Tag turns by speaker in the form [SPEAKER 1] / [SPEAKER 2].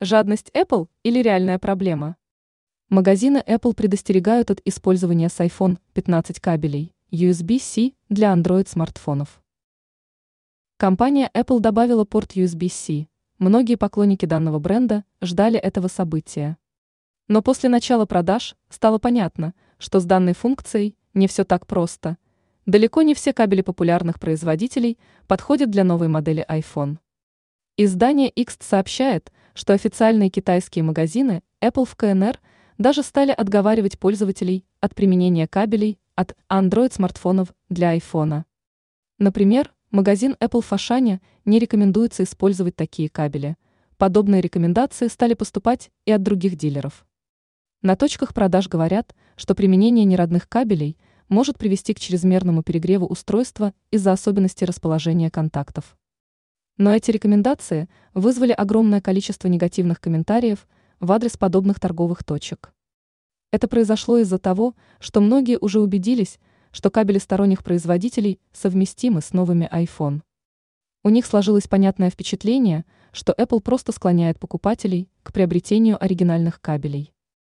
[SPEAKER 1] Жадность Apple или реальная проблема? Магазины Apple предостерегают от использования с iPhone 15 кабелей USB-C для Android-смартфонов. Компания Apple добавила порт USB-C. Многие поклонники данного бренда ждали этого события. Но после начала продаж стало понятно, что с данной функцией не все так просто. Далеко не все кабели популярных производителей подходят для новой модели iPhone. Издание X сообщает, что официальные китайские магазины Apple в КНР даже стали отговаривать пользователей от применения кабелей от Android-смартфонов для iPhone. Например, магазин Apple в Ашане не рекомендуется использовать такие кабели. Подобные рекомендации стали поступать и от других дилеров. На точках продаж говорят, что применение неродных кабелей может привести к чрезмерному перегреву устройства из-за особенностей расположения контактов. Но эти рекомендации вызвали огромное количество негативных комментариев в адрес подобных торговых точек. Это произошло из-за того, что многие уже убедились, что кабели сторонних производителей совместимы с новыми iPhone. У них сложилось понятное впечатление, что Apple просто склоняет покупателей к приобретению оригинальных кабелей.